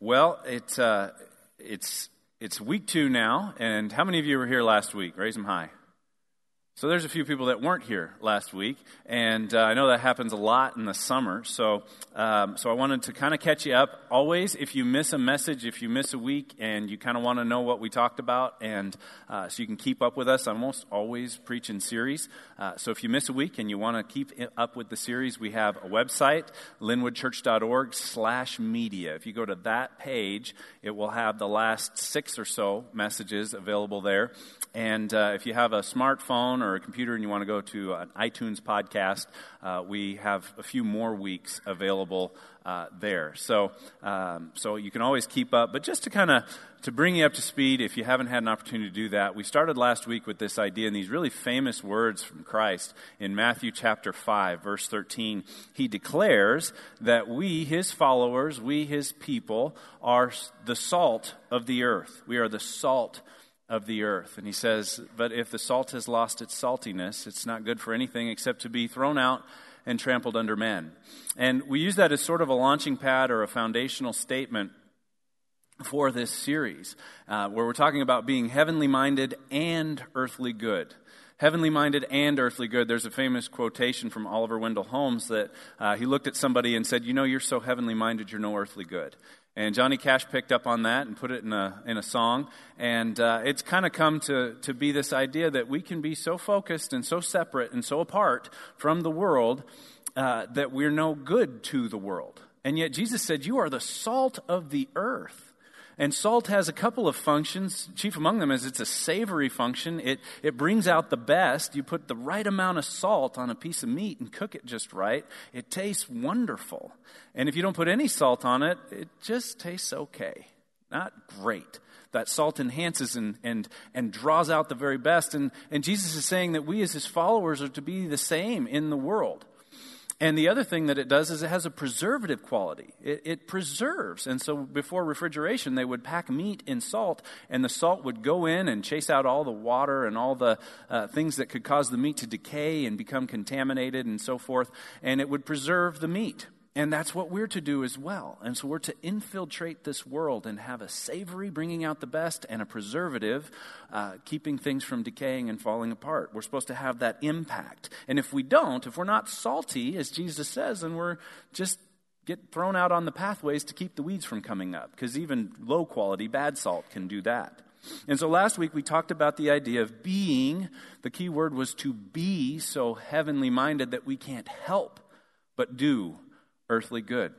Well, it's, uh, it's, it's week two now, and how many of you were here last week? Raise them high. So there's a few people that weren't here last week, and uh, I know that happens a lot in the summer. So, um, so I wanted to kind of catch you up. Always, if you miss a message, if you miss a week, and you kind of want to know what we talked about, and uh, so you can keep up with us, I almost always preach in series. Uh, so if you miss a week and you want to keep up with the series, we have a website, linwoodchurch.org/media. If you go to that page, it will have the last six or so messages available there. And uh, if you have a smartphone or a computer and you want to go to an iTunes podcast, uh, we have a few more weeks available uh, there. So, um, so you can always keep up. But just to kind of to bring you up to speed, if you haven't had an opportunity to do that, we started last week with this idea and these really famous words from Christ in Matthew chapter five, verse thirteen. He declares that we, His followers, we, His people, are the salt of the earth. We are the salt of the earth. And he says, But if the salt has lost its saltiness, it's not good for anything except to be thrown out and trampled under men. And we use that as sort of a launching pad or a foundational statement for this series, uh, where we're talking about being heavenly minded and earthly good heavenly minded and earthly good. There's a famous quotation from Oliver Wendell Holmes that uh, he looked at somebody and said, You know, you're so heavenly minded, you're no earthly good. And Johnny Cash picked up on that and put it in a, in a song. And uh, it's kind of come to, to be this idea that we can be so focused and so separate and so apart from the world uh, that we're no good to the world. And yet Jesus said, You are the salt of the earth. And salt has a couple of functions. Chief among them is it's a savory function. It, it brings out the best. You put the right amount of salt on a piece of meat and cook it just right. It tastes wonderful. And if you don't put any salt on it, it just tastes okay. Not great. That salt enhances and, and, and draws out the very best. And, and Jesus is saying that we as his followers are to be the same in the world. And the other thing that it does is it has a preservative quality. It, it, preserves. And so before refrigeration, they would pack meat in salt, and the salt would go in and chase out all the water and all the uh, things that could cause the meat to decay and become contaminated and so forth, and it would preserve the meat. And that's what we're to do as well. And so we're to infiltrate this world and have a savory, bringing out the best, and a preservative, uh, keeping things from decaying and falling apart. We're supposed to have that impact. And if we don't, if we're not salty, as Jesus says, then we're just get thrown out on the pathways to keep the weeds from coming up. Because even low quality, bad salt can do that. And so last week we talked about the idea of being, the key word was to be so heavenly minded that we can't help but do earthly good.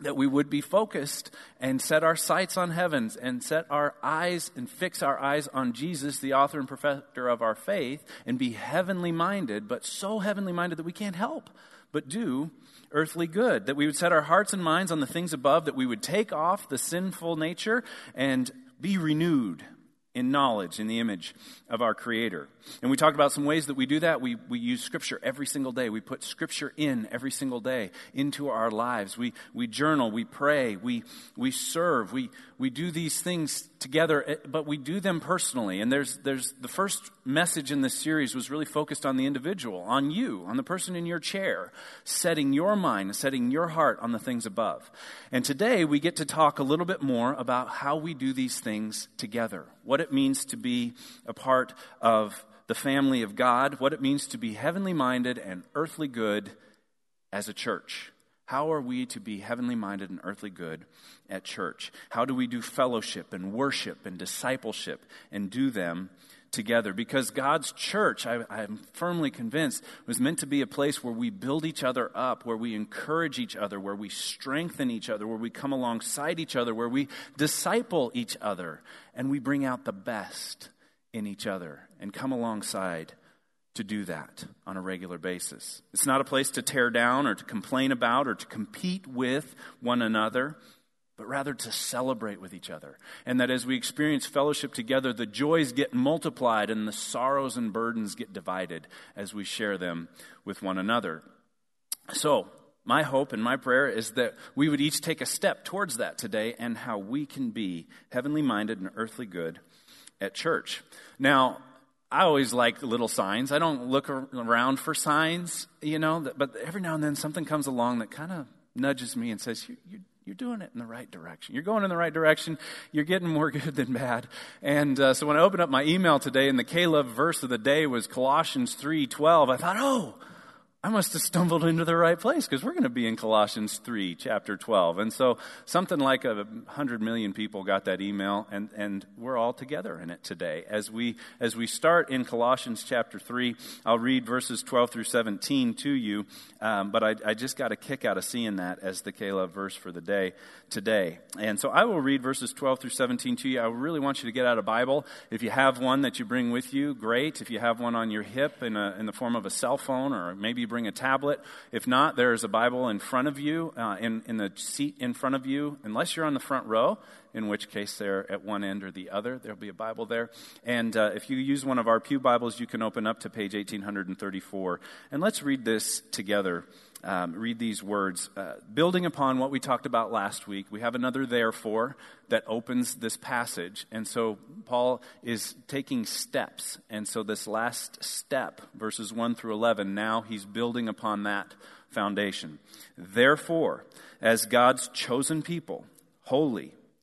That we would be focused and set our sights on heavens and set our eyes and fix our eyes on Jesus, the author and perfecter of our faith, and be heavenly minded, but so heavenly minded that we can't help but do earthly good. That we would set our hearts and minds on the things above, that we would take off the sinful nature and be renewed in knowledge, in the image of our Creator. And we talked about some ways that we do that. We, we use Scripture every single day. We put Scripture in every single day into our lives. We, we journal, we pray, we, we serve, we, we do these things together, eh, but we do them personally. And there's, there's the first message in this series was really focused on the individual, on you, on the person in your chair, setting your mind, setting your heart on the things above. And today we get to talk a little bit more about how we do these things together, what it means to be a part of the family of God, what it means to be heavenly minded and earthly good as a church. How are we to be heavenly minded and earthly good at church? How do we do fellowship and worship and discipleship and do them together? Because God's church, I, am firmly convinced, was meant to be a place where we build each other up, where we encourage each other, where we strengthen each other, where we come alongside each other, where we disciple each other, and we bring out the best in each other and come alongside to do that on a regular basis. It's not a place to tear down or to complain about or to compete with one another, but rather to celebrate with each other. And that as we experience fellowship together, the joys get multiplied and the sorrows and burdens get divided as we share them with one another. So, my hope and my prayer is that we would each take a step towards that today and how we can be heavenly minded and earthly good at church. Now, I always like little signs. I don't look around for signs, you know, but every now and then something comes along that kind of nudges me and says, you, you're doing it in the right direction. You're going in the right direction. You're getting more good than bad. And uh, so when I opened up my email today and the K-Love verse of the day was Colossians 3.12, I thought, oh, I must have stumbled into the right place because we're going to be in Colossians 3, chapter 12. And so something like a hundred million people got that email and, and we're all together in it today. As we, as we start in Colossians chapter 3, I'll read verses 12 through 17 to you. Um, but I, I just got a kick out of seeing that as the K-Love verse for the day today. And so I will read verses 12 through 17 to you. I really want you to get out a Bible. If you have one that you bring with you, great. If you have one on your hip in, a, in the form of a cell phone or maybe bring a tablet. If not, there is a Bible in front of you, uh, in, in the seat in front of you, unless you're on the front row, in which case they're at one end or the other. There'll be a Bible there. And uh, if you use one of our Pew Bibles, you can open up to page 1834. And let's read this together. Um, read these words. Uh, building upon what we talked about last week, we have another therefore that opens this passage. And so Paul is taking steps. And so this last step, verses 1 through 11, now he's building upon that foundation. Therefore, as God's chosen people, holy,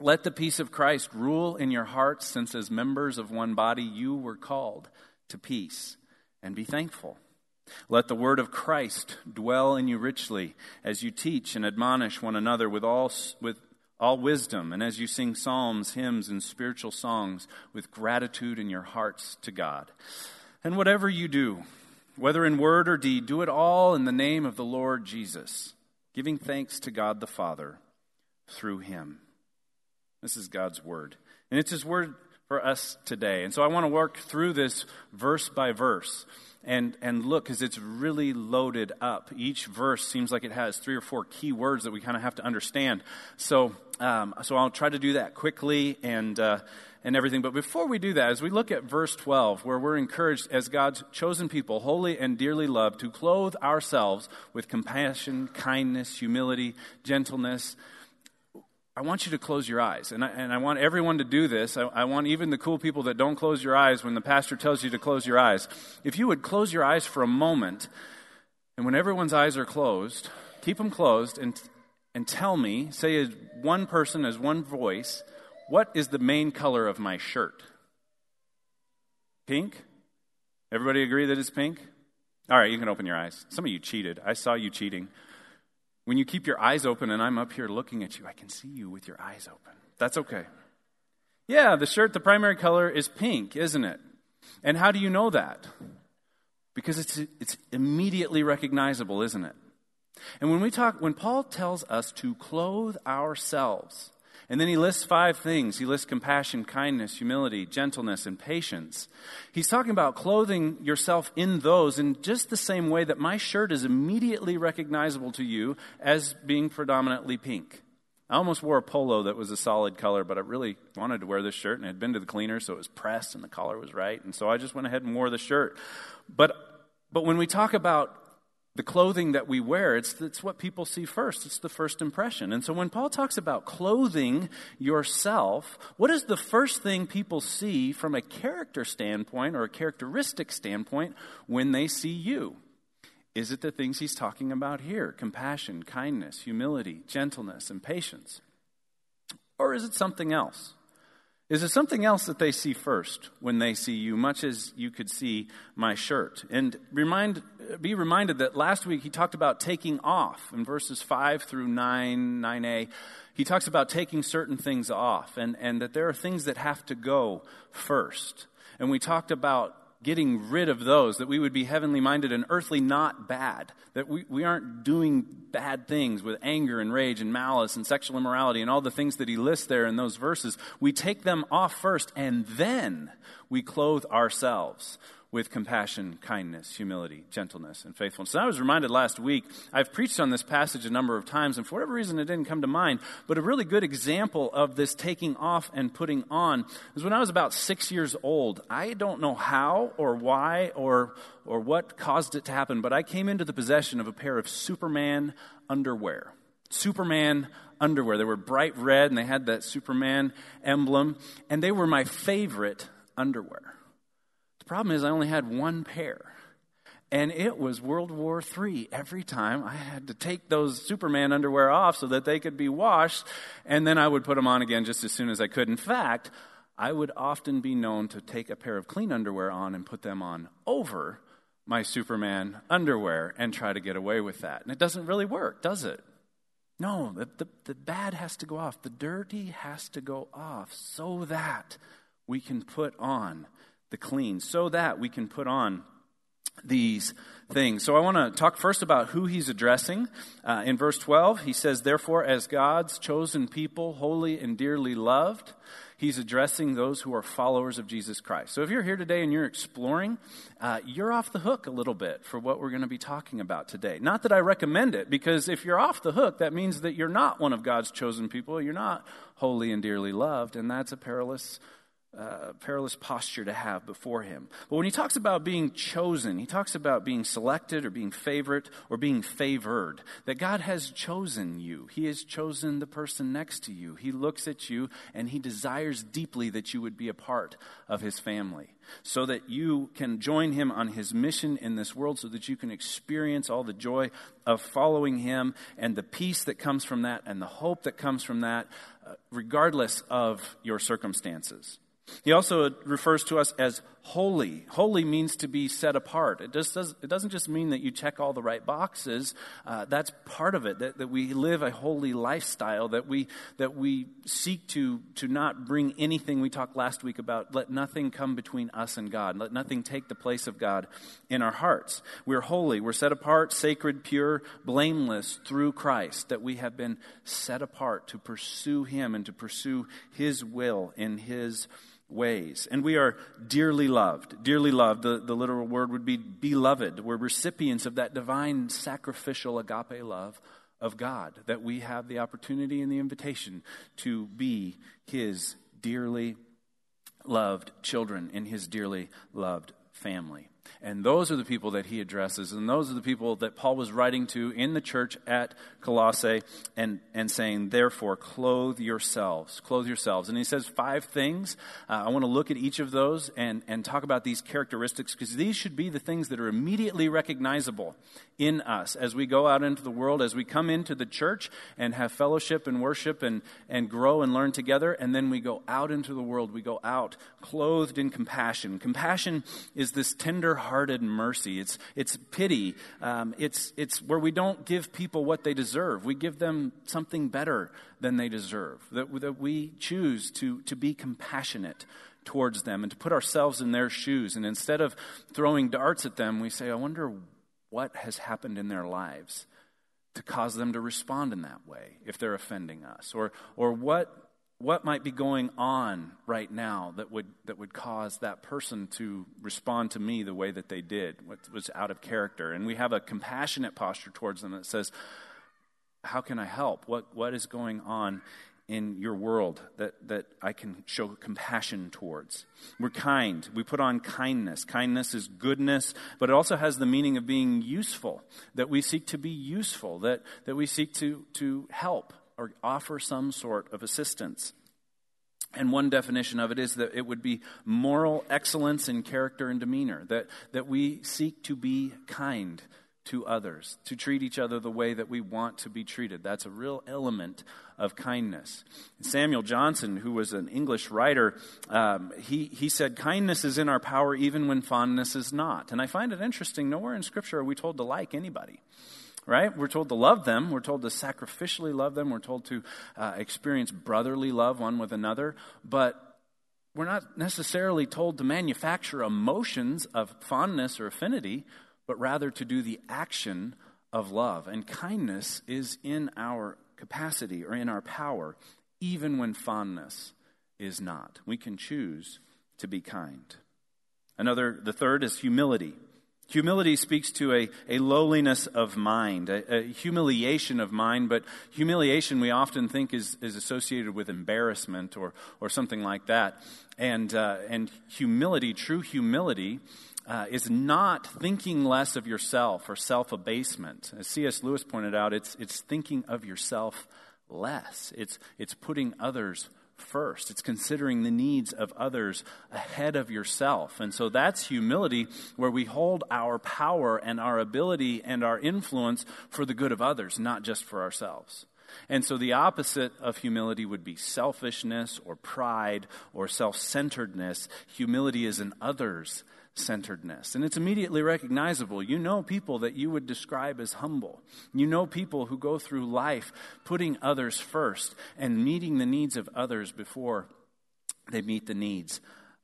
Let the peace of Christ rule in your hearts, since as members of one body you were called to peace, and be thankful. Let the word of Christ dwell in you richly as you teach and admonish one another with all, with all wisdom, and as you sing psalms, hymns, and spiritual songs with gratitude in your hearts to God. And whatever you do, whether in word or deed, do it all in the name of the Lord Jesus, giving thanks to God the Father through him. This is God's word. And it's his word for us today. And so I want to work through this verse by verse and, and look because it's really loaded up. Each verse seems like it has three or four key words that we kind of have to understand. So, um, so I'll try to do that quickly and, uh, and everything. But before we do that, as we look at verse 12, where we're encouraged as God's chosen people, holy and dearly loved, to clothe ourselves with compassion, kindness, humility, gentleness, I want you to close your eyes. And I, and I want everyone to do this. I, I, want even the cool people that don't close your eyes when the pastor tells you to close your eyes. If you would close your eyes for a moment, and when everyone's eyes are closed, keep them closed and, and tell me, say as one person, as one voice, what is the main color of my shirt? Pink? Everybody agree that it's pink? All right, you can open your eyes. Some of you cheated. I saw you cheating. When you keep your eyes open and I'm up here looking at you, I can see you with your eyes open. That's okay. Yeah, the shirt, the primary color is pink, isn't it? And how do you know that? Because it's, it's immediately recognizable, isn't it? And when we talk, when Paul tells us to clothe ourselves, and then he lists five things. He lists compassion, kindness, humility, gentleness, and patience. He's talking about clothing yourself in those in just the same way that my shirt is immediately recognizable to you as being predominantly pink. I almost wore a polo that was a solid color, but I really wanted to wear this shirt and had been to the cleaner, so it was pressed and the collar was right. And so I just went ahead and wore the shirt. But, but when we talk about the clothing that we wear, it's, it's what people see first. It's the first impression. And so when Paul talks about clothing yourself, what is the first thing people see from a character standpoint or a characteristic standpoint when they see you? Is it the things he's talking about here? Compassion, kindness, humility, gentleness, and patience? Or is it something else? Is it something else that they see first when they see you, much as you could see my shirt? And remind, be reminded that last week he talked about taking off in verses 5 through 9, 9a. He talks about taking certain things off and, and that there are things that have to go first. And we talked about getting rid of those, that we would be heavenly minded and earthly not bad, that we, we aren't doing bad things with anger and rage and malice and sexual immorality and all the things that he lists there in those verses. We take them off first and then we clothe ourselves with compassion, kindness, humility, gentleness, and faithfulness. And I was reminded last week, I've preached on this passage a number of times, and for whatever reason it didn't come to mind, but a really good example of this taking off and putting on is when I was about six years old. I don't know how or why or, or what caused it to happen, but I came into the possession of a pair of Superman underwear. Superman underwear. They were bright red and they had that Superman emblem, and they were my favorite underwear. The problem is, I only had one pair. And it was World War III every time. I had to take those Superman underwear off so that they could be washed, and then I would put them on again just as soon as I could. In fact, I would often be known to take a pair of clean underwear on and put them on over my Superman underwear and try to get away with that. And it doesn't really work, does it? No, the, the, the bad has to go off. The dirty has to go off so that we can put on the clean, so that we can put on these things. So I want to talk first about who he's addressing. Uh, in verse 12, he says, Therefore, as God's chosen people, holy and dearly loved, he's addressing those who are followers of Jesus Christ. So if you're here today and you're exploring, uh, you're off the hook a little bit for what we're going to be talking about today. Not that I recommend it, because if you're off the hook, that means that you're not one of God's chosen people. You're not holy and dearly loved, and that's a perilous uh, perilous posture to have before him. But when he talks about being chosen, he talks about being selected or being favorite or being favored. That God has chosen you. He has chosen the person next to you. He looks at you and he desires deeply that you would be a part of his family. So that you can join him on his mission in this world, so that you can experience all the joy of following him and the peace that comes from that and the hope that comes from that, uh, regardless of your circumstances. He also refers to us as holy. Holy means to be set apart. It, just does, it doesn't just mean that you check all the right boxes. Uh, that's part of it, that, that we live a holy lifestyle, that we, that we seek to, to not bring anything we talked last week about. Let nothing come between us and God. Let nothing take the place of God in our hearts. We're holy. We're set apart, sacred, pure, blameless through Christ, that we have been set apart to pursue Him and to pursue His will in His ways. And we are dearly loved. Dearly loved, the, the literal word would be beloved. We're recipients of that divine sacrificial agape love of God, that we have the opportunity and the invitation to be His dearly loved children in His dearly loved family. And those are the people that he addresses. And those are the people that Paul was writing to in the church at Colossae and, and saying, therefore, clothe yourselves. Clothe yourselves. And he says five things. Uh, I want to look at each of those and, and talk about these characteristics because these should be the things that are immediately recognizable in us as we go out into the world, as we come into the church and have fellowship and worship and, and grow and learn together. And then we go out into the world. We go out clothed in compassion. Compassion is this tender heart hearted mercy. It's, it's pity. Um, it's, it's where we don't give people what they deserve. We give them something better than they deserve. That, that we choose to, to be compassionate towards them and to put ourselves in their shoes. And instead of throwing darts at them, we say, I wonder what has happened in their lives to cause them to respond in that way if they're offending us? Or, or what what might be going on right now that would, that would cause that person to respond to me the way that they did, what was out of character. And we have a compassionate posture towards them that says, How can I help? What, what is going on in your world that, that I can show compassion towards? We're kind. We put on kindness. Kindness is goodness, but it also has the meaning of being useful, that we seek to be useful, that, that we seek to, to help or offer some sort of assistance. And one definition of it is that it would be moral excellence in character and demeanor, that, that we seek to be kind to others, to treat each other the way that we want to be treated. That's a real element of kindness. Samuel Johnson, who was an English writer, um, he, he said, Kindness is in our power even when fondness is not. And I find it interesting, nowhere in Scripture are we told to like anybody right? We're told to love them. We're told to sacrificially love them. We're told to uh, experience brotherly love one with another. But we're not necessarily told to manufacture emotions of fondness or affinity, but rather to do the action of love. And kindness is in our capacity or in our power, even when fondness is not. We can choose to be kind. Another, the third is humility. Humility speaks to a, a lowliness of mind, a, a, humiliation of mind, but humiliation we often think is, is associated with embarrassment or, or something like that. And, uh, and humility, true humility, uh, is not thinking less of yourself or self abasement. As C.S. Lewis pointed out, it's, it's thinking of yourself less, it's, it's putting others first. It's considering the needs of others ahead of yourself. And so that's humility where we hold our power and our ability and our influence for the good of others, not just for ourselves. And so the opposite of humility would be selfishness or pride or self centeredness. Humility is an others centeredness. And it's immediately recognizable. You know people that you would describe as humble. You know people who go through life putting others first and meeting the needs of others before they meet the needs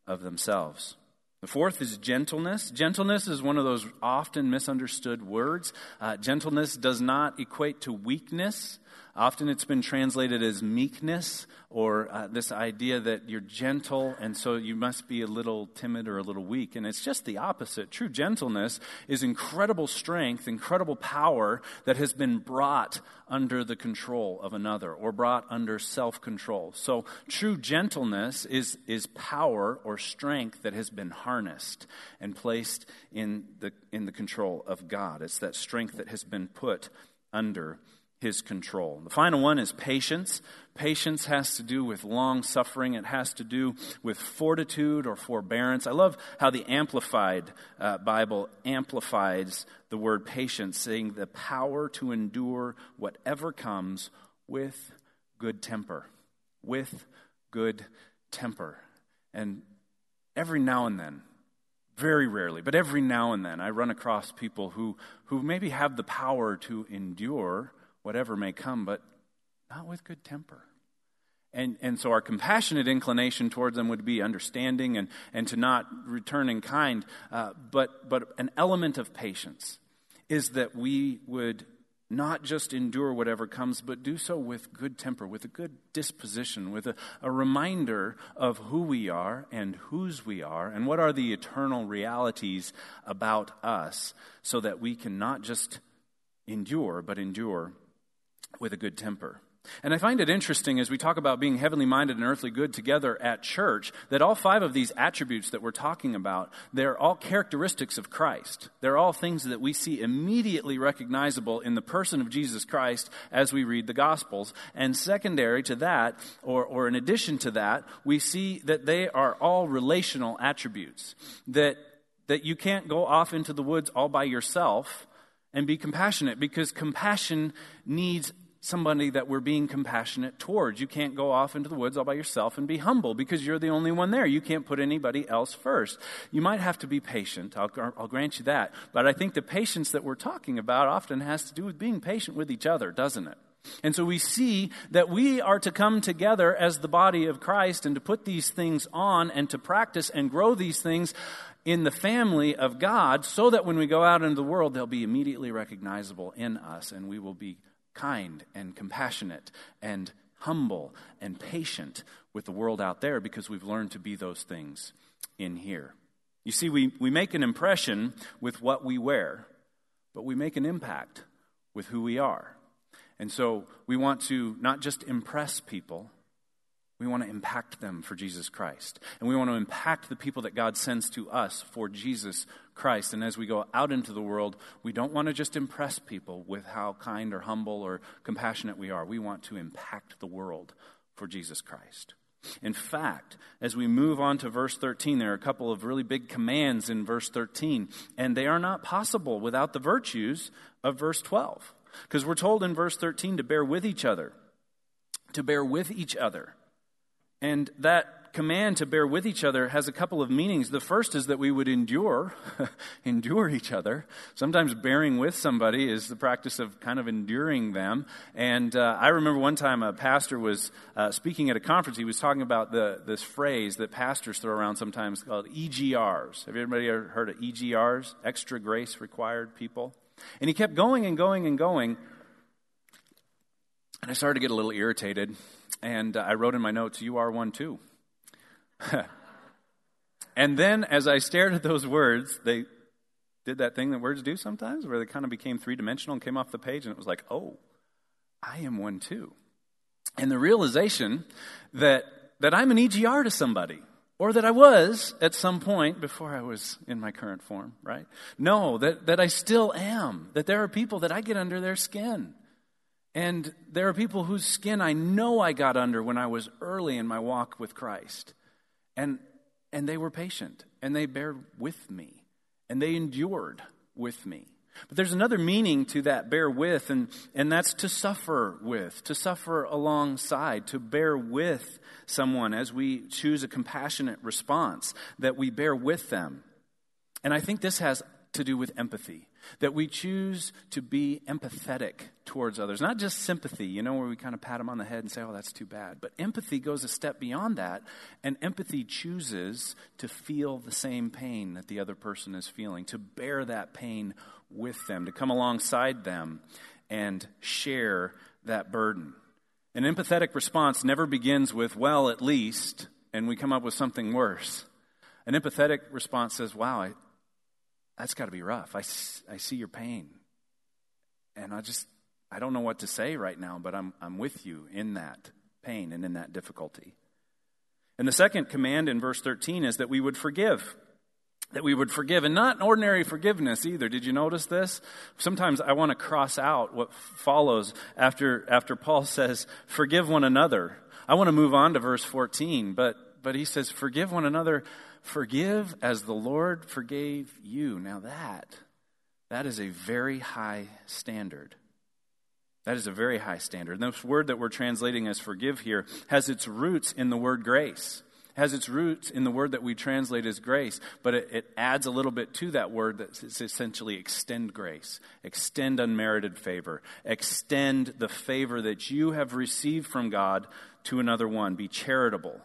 of themselves. The fourth is gentleness. Gentleness is one of those often misunderstood words. Uh, gentleness does not equate to weakness. Often it's been translated as meekness or uh, this idea that you're gentle and so you must be a little timid or a little weak. And it's just the opposite. True gentleness is incredible strength, incredible power that has been brought under the control of another or brought under self control. So true gentleness is, is power or strength that has been harnessed and placed in the, in the control of God. It's that strength that has been put under his control. The final one is patience. Patience has to do with long suffering, it has to do with fortitude or forbearance. I love how the Amplified uh, Bible amplifies the word patience, saying the power to endure whatever comes with good temper. With good temper. And every now and then, very rarely, but every now and then, I run across people who, who maybe have the power to endure whatever may come, but not with good temper. And, and so our compassionate inclination towards them would be understanding and, and to not return in kind. Uh, but, but an element of patience is that we would not just endure whatever comes, but do so with good temper, with a good disposition, with a, a reminder of who we are and whose we are, and what are the eternal realities about us, so that we can not just endure, but endure with a good temper. And I find it interesting as we talk about being heavenly minded and earthly good together at church that all five of these attributes that we're talking about, they're all characteristics of Christ. They're all things that we see immediately recognizable in the person of Jesus Christ as we read the Gospels. And secondary to that, or, or in addition to that, we see that they are all relational attributes. That, that you can't go off into the woods all by yourself and be compassionate because compassion needs somebody that we're being compassionate towards. You can't go off into the woods all by yourself and be humble because you're the only one there. You can't put anybody else first. You might have to be patient. I'll, I'll grant you that. But I think the patience that we're talking about often has to do with being patient with each other, doesn't it? And so we see that we are to come together as the body of Christ and to put these things on and to practice and grow these things in the family of God so that when we go out into the world, they'll be immediately recognizable in us and we will be kind and compassionate and humble and patient with the world out there because we've learned to be those things in here. You see, we, we make an impression with what we wear, but we make an impact with who we are. And so we want to not just impress people, we want to impact them for Jesus Christ. And we want to impact the people that God sends to us for Jesus Christ. And as we go out into the world, we don't want to just impress people with how kind or humble or compassionate we are. We want to impact the world for Jesus Christ. In fact, as we move on to verse 13, there are a couple of really big commands in verse 13, and they are not possible without the virtues of verse 12. Because we're told in verse 13 to bear with each other, to bear with each other. And that command to bear with each other has a couple of meanings. The first is that we would endure, endure each other. Sometimes bearing with somebody is the practice of kind of enduring them. And uh, I remember one time a pastor was uh, speaking at a conference. He was talking about the, this phrase that pastors throw around sometimes called EGRs. Have anybody ever heard of EGRs? Extra grace required people. And he kept going and going and going. And I started to get a little irritated. And uh, I wrote in my notes, You are one too. And then as I stared at those words, they did that thing that words do sometimes, where they kind of became three dimensional and came off the page, and it was like, oh, I am one too. And the realization that, that I'm an EGR to somebody, or that I was at some point before I was in my current form, right? No, that, that I still am, that there are people that I get under their skin. And there are people whose skin I know I got under when I was early in my walk with Christ. And, and they were patient, and they bear with me, and they endured with me. But there's another meaning to that bear with, and, and that's to suffer with, to suffer alongside, to bear with someone as we choose a compassionate response, that we bear with them. And I think this has to do with empathy, that we choose to be empathetic towards others. Not just sympathy, you know, where we kind of pat them on the head and say, oh, that's too bad. But empathy goes a step beyond that, and empathy chooses to feel the same pain that the other person is feeling, to bear that pain with them, to come alongside them and share that burden. An empathetic response never begins with, well, at least, and we come up with something worse. An empathetic response says, wow, I, that's got to be rough. I, I see your pain. And I just, I don't know what to say right now, but I'm, I'm with you in that pain and in that difficulty. And the second command in verse 13 is that we would forgive that we would forgive and not ordinary forgiveness either did you notice this sometimes i want to cross out what follows after after paul says forgive one another i want to move on to verse 14 but but he says forgive one another. Forgive as the lord forgave you. Now that that is a very high standard. That is a very high standard. And this word that we're translating as forgive here has its roots in the word grace. Has its roots in the word that we translate as grace, but it, it adds a little bit to that word that's essentially extend grace, extend unmerited favor, extend the favor that you have received from God to another one. Be charitable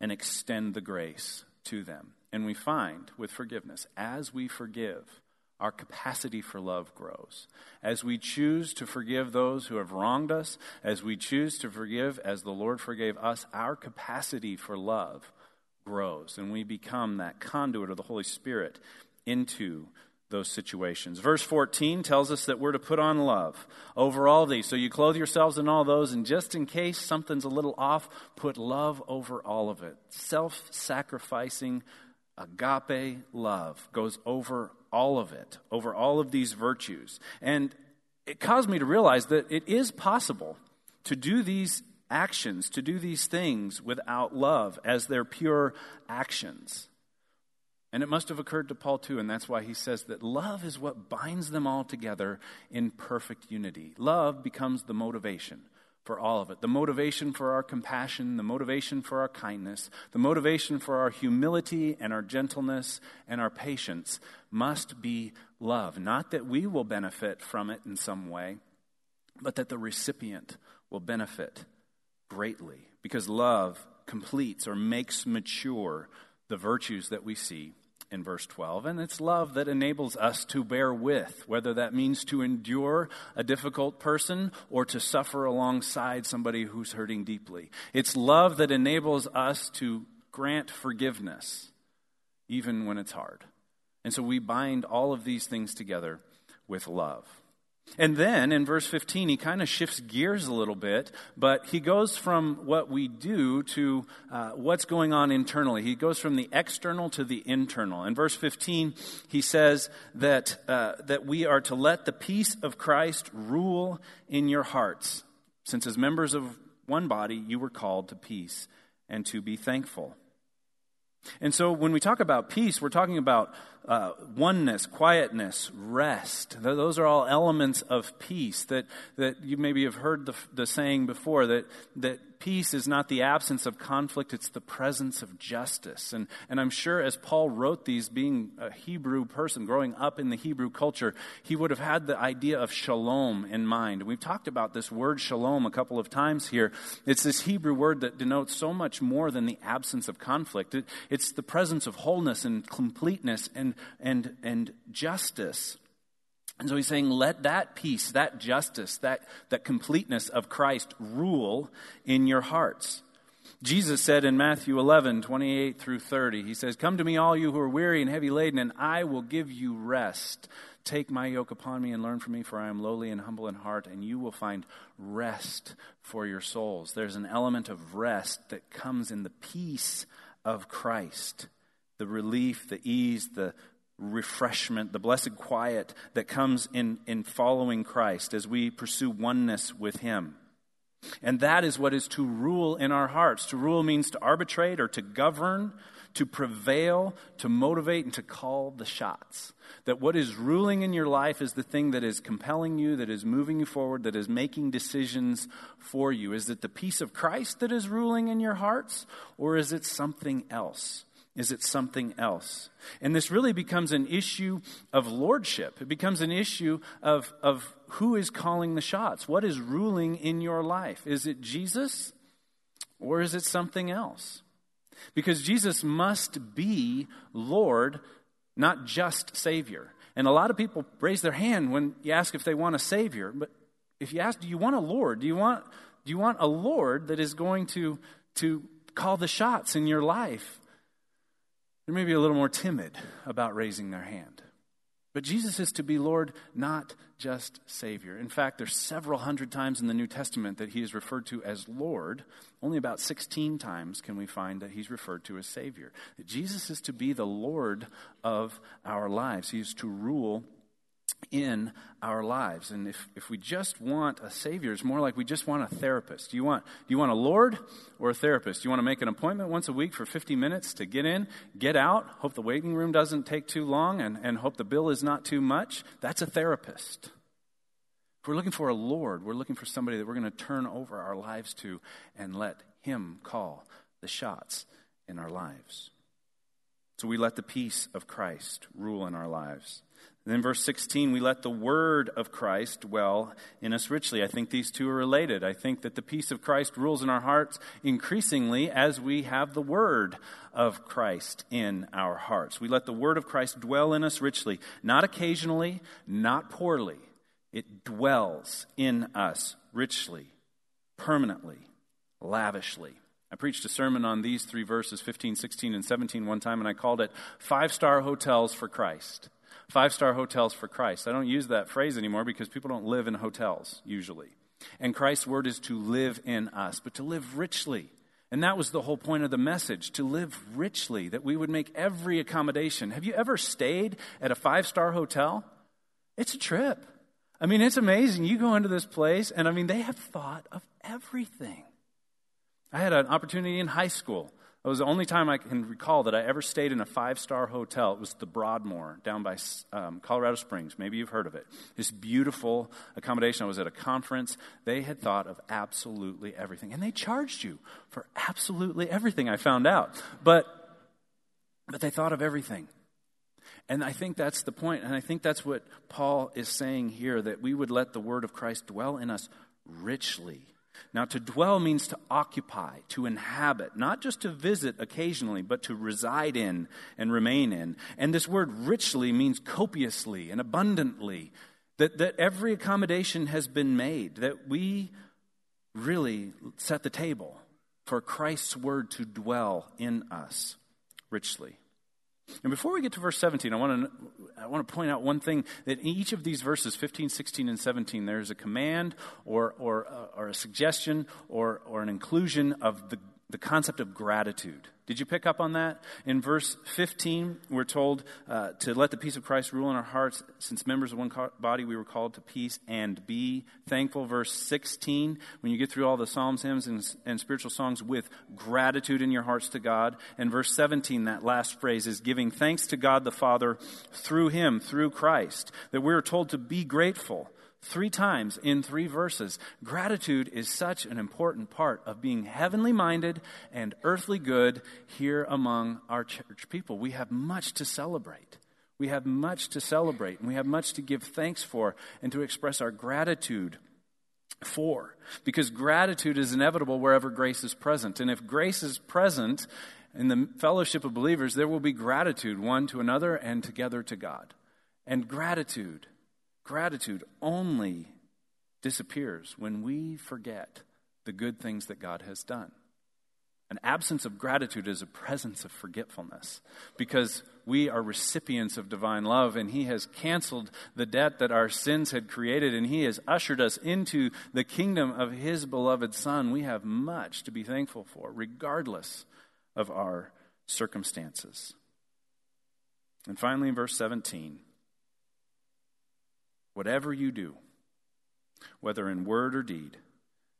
and extend the grace to them. And we find with forgiveness, as we forgive, our capacity for love grows. As we choose to forgive those who have wronged us, as we choose to forgive as the Lord forgave us, our capacity for love grows and we become that conduit of the Holy Spirit into those situations. Verse 14 tells us that we're to put on love over all these. So you clothe yourselves in all those, and just in case something's a little off, put love over all of it. Self sacrificing, agape love goes over all of it, over all of these virtues. And it caused me to realize that it is possible to do these actions, to do these things without love as their pure actions. And it must have occurred to Paul too, and that's why he says that love is what binds them all together in perfect unity. Love becomes the motivation for all of it the motivation for our compassion, the motivation for our kindness, the motivation for our humility and our gentleness and our patience must be love. Not that we will benefit from it in some way, but that the recipient will benefit greatly because love completes or makes mature the virtues that we see in verse 12. And it's love that enables us to bear with, whether that means to endure a difficult person or to suffer alongside somebody who's hurting deeply. It's love that enables us to grant forgiveness, even when it's hard. And so we bind all of these things together with love. And then in verse 15, he kind of shifts gears a little bit, but he goes from what we do to uh, what's going on internally. He goes from the external to the internal. In verse 15, he says that, uh, that we are to let the peace of Christ rule in your hearts, since as members of one body, you were called to peace and to be thankful. And so when we talk about peace, we're talking about uh, oneness, quietness, rest. Those are all elements of peace that, that you maybe have heard the, the saying before that, that peace is not the absence of conflict, it's the presence of justice. And, and I'm sure as Paul wrote these, being a Hebrew person, growing up in the Hebrew culture, he would have had the idea of shalom in mind. We've talked about this word shalom a couple of times here. It's this Hebrew word that denotes so much more than the absence of conflict. It, it's the presence of wholeness and completeness and and, and justice. And so he's saying, let that peace, that justice, that, that completeness of Christ rule in your hearts. Jesus said in Matthew 11, 28 through 30, He says, Come to me, all you who are weary and heavy laden, and I will give you rest. Take my yoke upon me and learn from me, for I am lowly and humble in heart, and you will find rest for your souls. There's an element of rest that comes in the peace of Christ, the relief, the ease, the refreshment, the blessed quiet that comes in, in following Christ as we pursue oneness with Him. And that is what is to rule in our hearts. To rule means to arbitrate or to govern, to prevail, to motivate, and to call the shots. That what is ruling in your life is the thing that is compelling you, that is moving you forward, that is making decisions for you. Is it the peace of Christ that is ruling in your hearts, or is it something else? Is it something else? And this really becomes an issue of lordship. It becomes an issue of, of who is calling the shots. What is ruling in your life? Is it Jesus or is it something else? Because Jesus must be Lord, not just Savior. And a lot of people raise their hand when you ask if they want a Savior. But if you ask, do you want a Lord? Do you want, do you want a Lord that is going to, to call the shots in your life? They're maybe a little more timid about raising their hand. But Jesus is to be Lord, not just Savior. In fact, there's several hundred times in the New Testament that he is referred to as Lord. Only about 16 times can we find that he's referred to as Savior. Jesus is to be the Lord of our lives. He is to rule in our lives. And if, if we just want a Savior, it's more like we just want a therapist. Do you want, do you want a Lord or a therapist? Do you want to make an appointment once a week for 50 minutes to get in, get out, hope the waiting room doesn't take too long, and, and hope the bill is not too much? That's a therapist. If we're looking for a Lord, we're looking for somebody that we're going to turn over our lives to and let Him call the shots in our lives. So we let the peace of Christ rule in our lives. And then verse 16, we let the word of Christ dwell in us richly. I think these two are related. I think that the peace of Christ rules in our hearts increasingly as we have the word of Christ in our hearts. We let the word of Christ dwell in us richly, not occasionally, not poorly. It dwells in us richly, permanently, lavishly. I preached a sermon on these three verses, 15, 16, and 17, one time, and I called it Five Star Hotels for Christ five star hotels for Christ. I don't use that phrase anymore because people don't live in hotels usually. And Christ's word is to live in us, but to live richly. And that was the whole point of the message to live richly, that we would make every accommodation. Have you ever stayed at a five star hotel? It's a trip. I mean, it's amazing. You go into this place, and I mean, they have thought of everything. I had an opportunity in high school it was the only time I can recall that I ever stayed in a five star hotel. It was the Broadmoor down by um, Colorado Springs. Maybe you've heard of it. This beautiful accommodation. I was at a conference. They had thought of absolutely everything. And they charged you for absolutely everything, I found out. But, but they thought of everything. And I think that's the point. And I think that's what Paul is saying here that we would let the word of Christ dwell in us richly. Now, to dwell means to occupy, to inhabit, not just to visit occasionally, but to reside in and remain in. And this word richly means copiously and abundantly, that, that every accommodation has been made, that we really set the table for Christ's word to dwell in us richly. And before we get to verse 17, I want to, I want to point out one thing that in each of these verses, 15, 16, and 17, there's a command or, or, uh, or a suggestion or, or an inclusion of the the concept of gratitude. Did you pick up on that? In verse 15, we're told uh, to let the peace of Christ rule in our hearts. Since members of one body, we were called to peace and be thankful. Verse 16, when you get through all the Psalms, hymns, and, and spiritual songs with gratitude in your hearts to God. And verse 17, that last phrase is giving thanks to God the Father through Him, through Christ. That we're told to be grateful three times in three verses. Gratitude is such an important part of being heavenly minded and earthly good here among our church people. We have much to celebrate. We have much to celebrate, and we have much to give thanks for and to express our gratitude for. Because gratitude is inevitable wherever grace is present. And if grace is present in the fellowship of believers, there will be gratitude one to another and together to God. And gratitude Gratitude only disappears when we forget the good things that God has done. An absence of gratitude is a presence of forgetfulness because we are recipients of divine love and He has canceled the debt that our sins had created and He has ushered us into the kingdom of His beloved Son. We have much to be thankful for, regardless of our circumstances. And finally, in verse 17, whatever you do, whether in word or deed,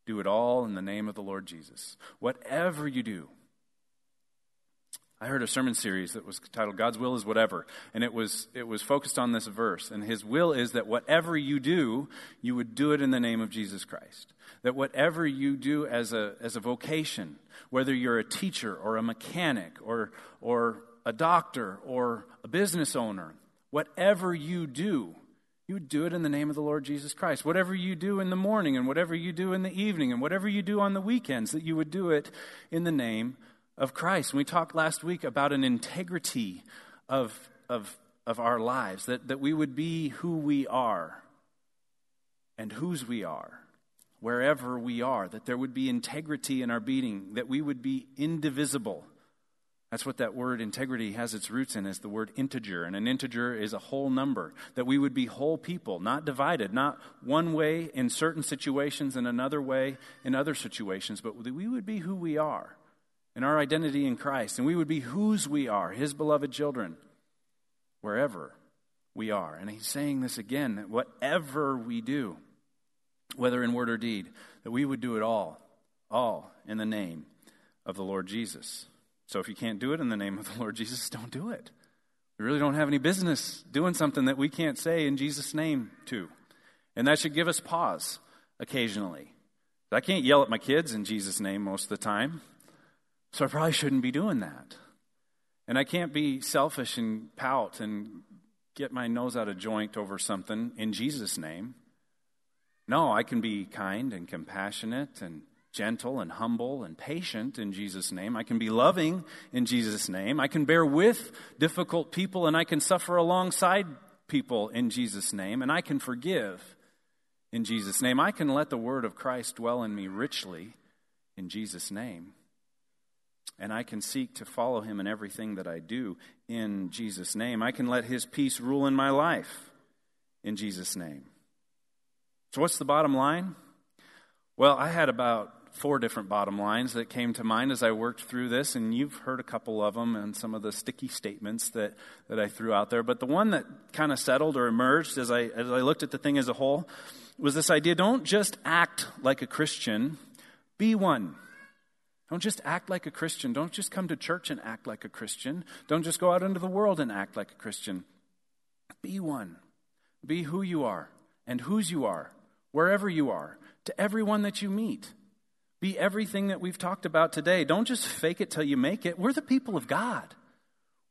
do it all in the name of the Lord Jesus. Whatever you do. I heard a sermon series that was titled God's Will is Whatever, and it was, it was focused on this verse. And His will is that whatever you do, you would do it in the name of Jesus Christ. That whatever you do as a, as a vocation, whether you're a teacher or a mechanic or, or a doctor or a business owner, whatever you do, you would do it in the name of the Lord Jesus Christ. Whatever you do in the morning and whatever you do in the evening and whatever you do on the weekends, that you would do it in the name of Christ. And we talked last week about an integrity of, of, of our lives, that, that we would be who we are and whose we are, wherever we are, that there would be integrity in our being, that we would be indivisible that's what that word integrity has its roots in, is the word integer. And an integer is a whole number. That we would be whole people, not divided, not one way in certain situations and another way in other situations, but we would be who we are in our identity in Christ. And we would be whose we are, His beloved children, wherever we are. And He's saying this again that whatever we do, whether in word or deed, that we would do it all, all in the name of the Lord Jesus. So if you can't do it in the name of the Lord Jesus, don't do it. We really don't have any business doing something that we can't say in Jesus' name to. And that should give us pause occasionally. I can't yell at my kids in Jesus' name most of the time, so I probably shouldn't be doing that. And I can't be selfish and pout and get my nose out of joint over something in Jesus' name. No, I can be kind and compassionate and gentle and humble and patient in Jesus' name. I can be loving in Jesus' name. I can bear with difficult people and I can suffer alongside people in Jesus' name. And I can forgive in Jesus' name. I can let the word of Christ dwell in me richly in Jesus' name. And I can seek to follow him in everything that I do in Jesus' name. I can let his peace rule in my life in Jesus' name. So, what's the bottom line? Well, I had about four different bottom lines that came to mind as I worked through this, and you've heard a couple of them and some of the sticky statements that, that I threw out there. But the one that kind of settled or emerged as I, as I looked at the thing as a whole was this idea don't just act like a Christian, be one. Don't just act like a Christian. Don't just come to church and act like a Christian. Don't just go out into the world and act like a Christian. Be one. Be who you are and whose you are, wherever you are, to everyone that you meet. Be everything that we've talked about today. Don't just fake it till you make it. We're the people of God.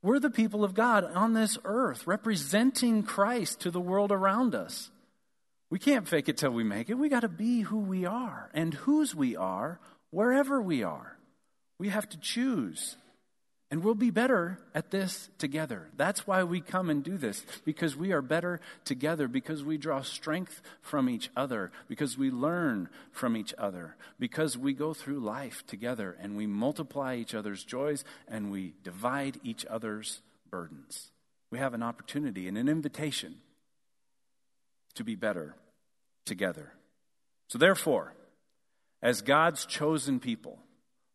We're the people of God on this earth, representing Christ to the world around us. We can't fake it till we make it. We got to be who we are and whose we are wherever we are. We have to choose and we'll be better at this together. That's why we come and do this, because we are better together, because we draw strength from each other, because we learn from each other, because we go through life together and we multiply each other's joys and we divide each other's burdens. We have an opportunity and an invitation to be better together. So, therefore, as God's chosen people,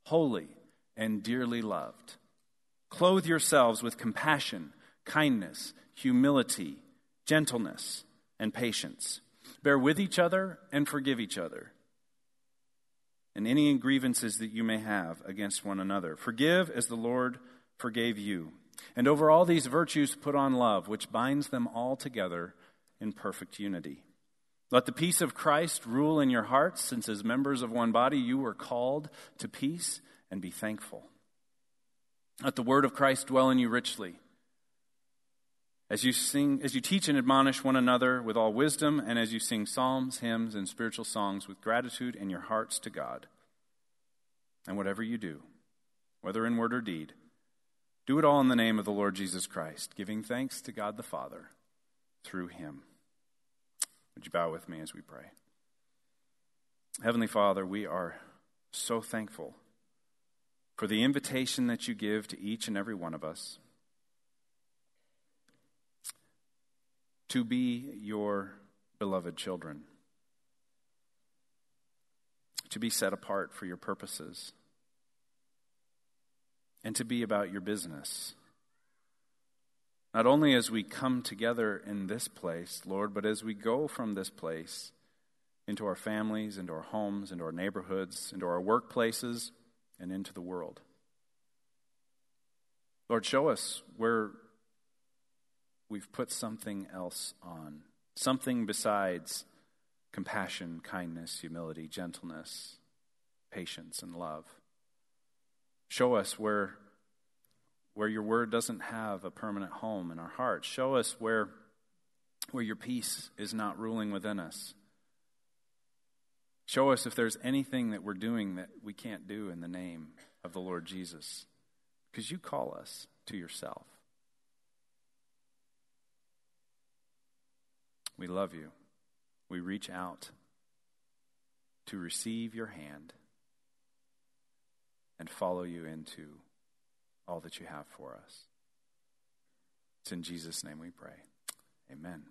holy and dearly loved, Clothe yourselves with compassion, kindness, humility, gentleness, and patience. Bear with each other and forgive each other. And any grievances that you may have against one another. Forgive as the Lord forgave you. And over all these virtues, put on love, which binds them all together in perfect unity. Let the peace of Christ rule in your hearts, since as members of one body you were called to peace, and be thankful. Let the word of Christ dwell in you richly. As you sing, as you teach and admonish one another with all wisdom, and as you sing psalms, hymns, and spiritual songs with gratitude in your hearts to God. And whatever you do, whether in word or deed, do it all in the name of the Lord Jesus Christ, giving thanks to God the Father through him. Would you bow with me as we pray? Heavenly Father, we are so thankful for the invitation that you give to each and every one of us to be your beloved children, to be set apart for your purposes, and to be about your business. Not only as we come together in this place, Lord, but as we go from this place into our families, into our homes, into our neighborhoods, into our workplaces, and into the world. Lord, show us where we've put something else on, something besides compassion, kindness, humility, gentleness, patience, and love. Show us where where your word doesn't have a permanent home in our hearts. Show us where, where your peace is not ruling within us. Show us if there's anything that we're doing that we can't do in the name of the Lord Jesus, because you call us to yourself. We love you. We reach out to receive your hand and follow you into all that you have for us. It's in Jesus' name we pray. Amen.